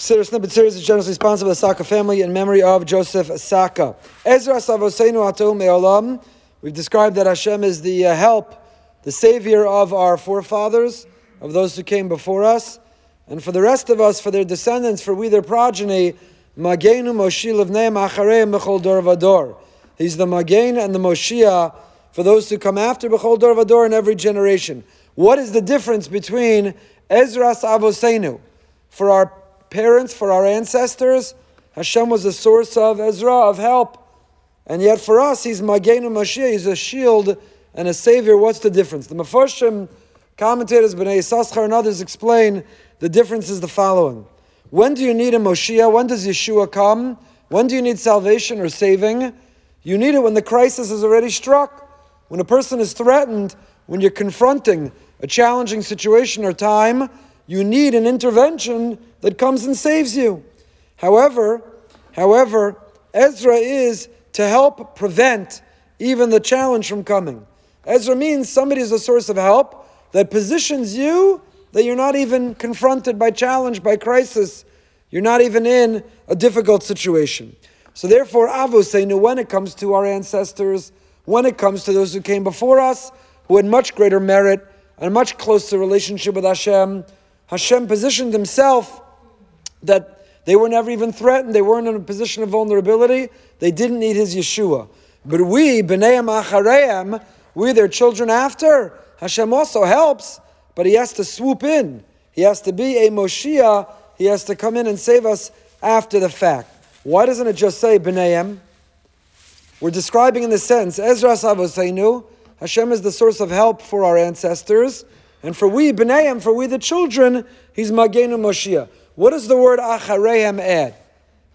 Siddur Snippet series is generously sponsored by the Saka family in memory of Joseph Saka. Ezra Savoseinu Atum Me'olam. We've described that Hashem is the uh, help, the savior of our forefathers, of those who came before us. And for the rest of us, for their descendants, for we their progeny, Magenu Moshi Levneim Achareim Bechol Dor Vador. He's the Magain and the Moshiach for those who come after Bechol Dor Vador in every generation. What is the difference between Ezra Savoseinu for our parents, for our ancestors, Hashem was a source of Ezra, of help. And yet for us, He's Magenu Mashiach, He's a shield and a savior. What's the difference? The Mefarshim, commentators, Bnei Yissaschar, and others explain the difference is the following. When do you need a Moshiach? When does Yeshua come? When do you need salvation or saving? You need it when the crisis is already struck. When a person is threatened, when you're confronting a challenging situation or time, you need an intervention that comes and saves you. However, however, Ezra is to help prevent even the challenge from coming. Ezra means somebody is a source of help that positions you that you're not even confronted by challenge, by crisis. You're not even in a difficult situation. So therefore, Avosenu, when it comes to our ancestors, when it comes to those who came before us, who had much greater merit and a much closer relationship with Hashem, Hashem positioned himself that they were never even threatened, they weren't in a position of vulnerability, they didn't need his Yeshua. But we, B'nai Achareim, we their children after, Hashem also helps, but he has to swoop in. He has to be a Moshiach, he has to come in and save us after the fact. Why doesn't it just say B'naiim? We're describing in the sense, Ezra Savoseinu, Hashem is the source of help for our ancestors, and for we, B'naiim, for we the children, he's Magenu Moshiach. What does the word Achareim add?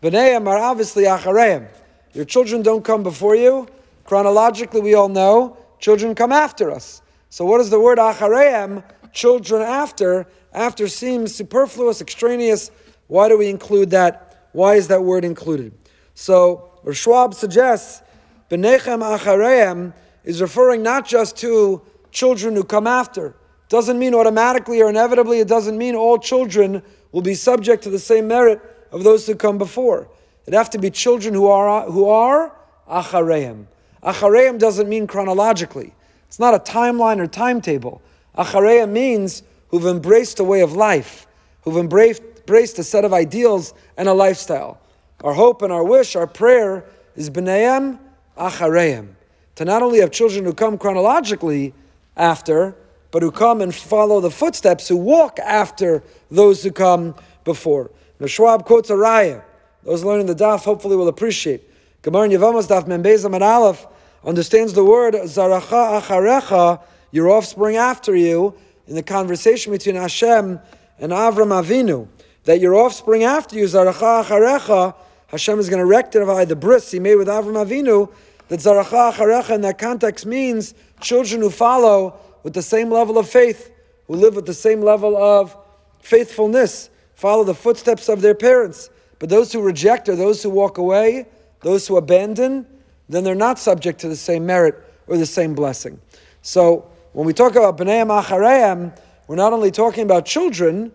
B'naiim are obviously Achareim. Your children don't come before you. Chronologically, we all know children come after us. So what is the word Achareim? Children after. After seems superfluous, extraneous. Why do we include that? Why is that word included? So, Schwab suggests, B'nechem Achareim is referring not just to children who come after, doesn't mean automatically or inevitably, it doesn't mean all children will be subject to the same merit of those who come before. It have to be children who are who are achareim. Achareim doesn't mean chronologically. It's not a timeline or timetable. Achareim means who've embraced a way of life, who've embraced, embraced a set of ideals and a lifestyle. Our hope and our wish, our prayer is b'nayim achareim. To not only have children who come chronologically after, but who come and follow the footsteps, who walk after those who come before. Now Schwab quotes a raya. Those learning the daf hopefully will appreciate. Gemara Yevamos daf Membezam and Aleph understands the word Zaracha Acharecha, your offspring after you, in the conversation between Hashem and Avram Avinu, that your offspring after you, Zaracha Acharecha, Hashem is going to rectify the bris he made with Avram Avinu, that Zaracha Acharecha in that context means children who follow with the same level of faith, who live with the same level of faithfulness, follow the footsteps of their parents. But those who reject or those who walk away, those who abandon, then they're not subject to the same merit or the same blessing. So when we talk about B'nai Achareim, we're not only talking about children,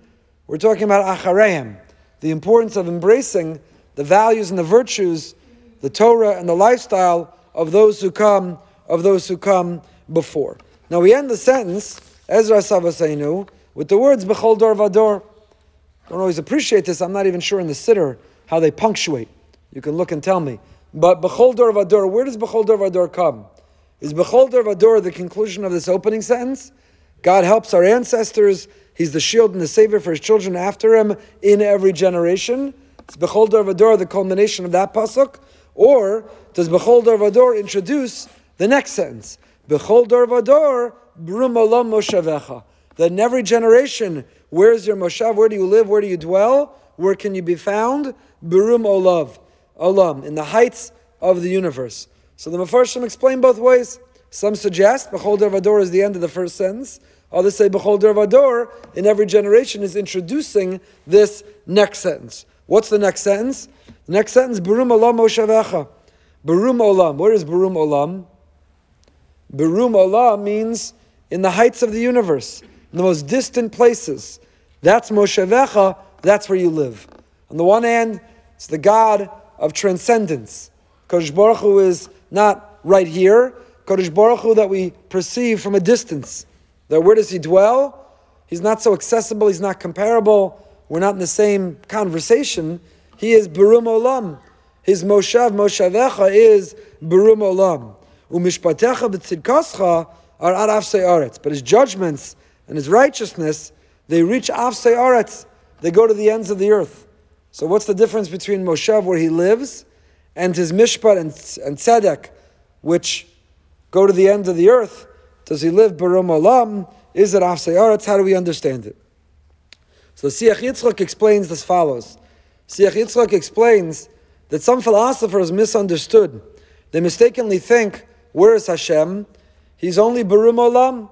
we're talking about Achareim, the importance of embracing the values and the virtues, the Torah and the lifestyle of those who come, of those who come before. Now we end the sentence, Ezra Savaseinu, with the words Bechol Dor Vador. Don't always appreciate this. I'm not even sure in the siddur how they punctuate. You can look and tell me. But Bechol Dor Vador, where does Bechol Dor Vador come? Is Bechol Dor Vador the conclusion of this opening sentence? God helps our ancestors. He's the shield and the savior for his children after him in every generation. Is Bechol Dor Vador the culmination of that pasuk? Or does Bechol Dor Vador introduce the next sentence? B'chol dor vador, brum olam moshavecha. That in every generation, where's your moshav? Where do you live? Where do you dwell? Where can you be found? Birum olav, olam, in the heights of the universe. So the Mefarshim explain both ways. Some suggest B'chol dor vador is the end of the first sentence. Others say B'chol dor vador in every generation is introducing this next sentence. What's the next sentence? The next sentence, Barum olam moshavecha. Barum olam. Where is Barum olam? Berum Allah means in the heights of the universe, in the most distant places. That's Moshevecha, that's where you live. On the one hand, it's the God of transcendence. Kodesh Baruch Hu is not right here. Kodesh Baruch Hu that we perceive from a distance. That where does he dwell? He's not so accessible, he's not comparable, we're not in the same conversation. He is Barum Olam. His Moshav, Moshavecha is Barum Olam. Umishpatecha b'tzidkoscha are ad afsei aretz. But his judgments and his righteousness, they reach afsei aretz. They go to the ends of the earth. So what's the difference between Moshav, where he lives, and his Mishpat and, and Tzedek, which go to the end of the earth? Does he live Barum Olam? Is it Afsei Aretz? How do we understand it? So Siach Yitzchak explains as follows. Siach Yitzchak explains that some philosophers misunderstood. They mistakenly think, where is Hashem? He's only Barum Olam.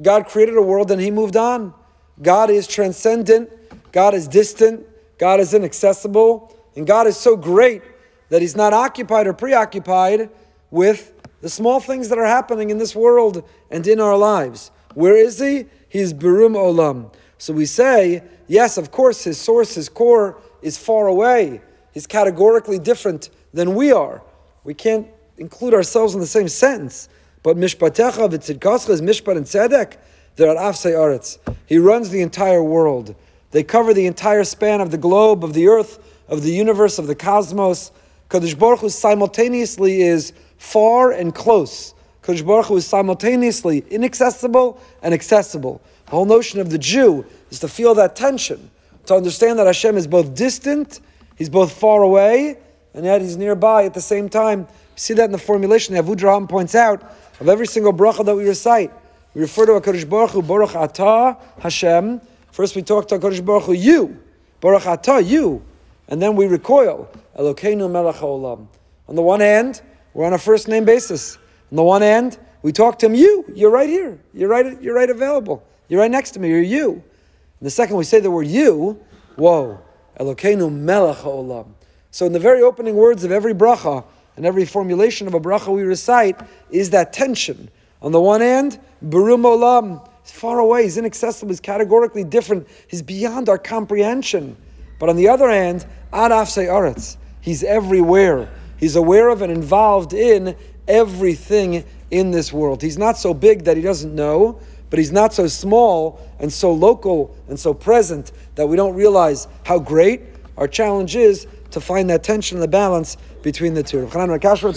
God created a world and he moved on. God is transcendent. God is distant. God is inaccessible. And God is so great that he's not occupied or preoccupied with the small things that are happening in this world and in our lives. Where is he? He's Barum Olam. So we say, yes, of course, his source, his core is far away. He's categorically different than we are. We can't include ourselves in the same sentence. But Mishpatecha v'tzidkascha is Mishpat and Tzedek. They're at Afsei Aretz. He runs the entire world. They cover the entire span of the globe, of the earth, of the universe, of the cosmos. Kadosh Baruch Hu simultaneously is far and close. Kadosh Baruch Hu is simultaneously inaccessible and accessible. The whole notion of the Jew is to feel that tension, to understand that Hashem is both distant, He's both far away, and yet He's nearby at the same time. See that in the formulation that Avudraham points out of every single bracha that we recite. We refer to HaKadosh Baruch Hu, Baruch Atah Hashem. First we talk to HaKadosh Baruch Hu, you. Baruch Atah, you. And then we recoil. Elokeinu melech haolam. On the one hand, we're on a first name basis. On the one hand, we talk to him, you. You're right here. You're right, you're right available. You're right next to me. You're you. And the second we say the word you, whoa. Elokeinu melech haolam. So in the very opening words of every bracha, and every formulation of a bracha we recite is that tension. On the one hand, Barum Olam, he's far away, he's inaccessible, he's categorically different, he's beyond our comprehension. But on the other hand, Ad Afsei Aretz, he's everywhere. He's aware of and involved in everything in this world. He's not so big that he doesn't know, but he's not so small and so local and so present that we don't realize how great our challenge is to find that tension and the balance between the two.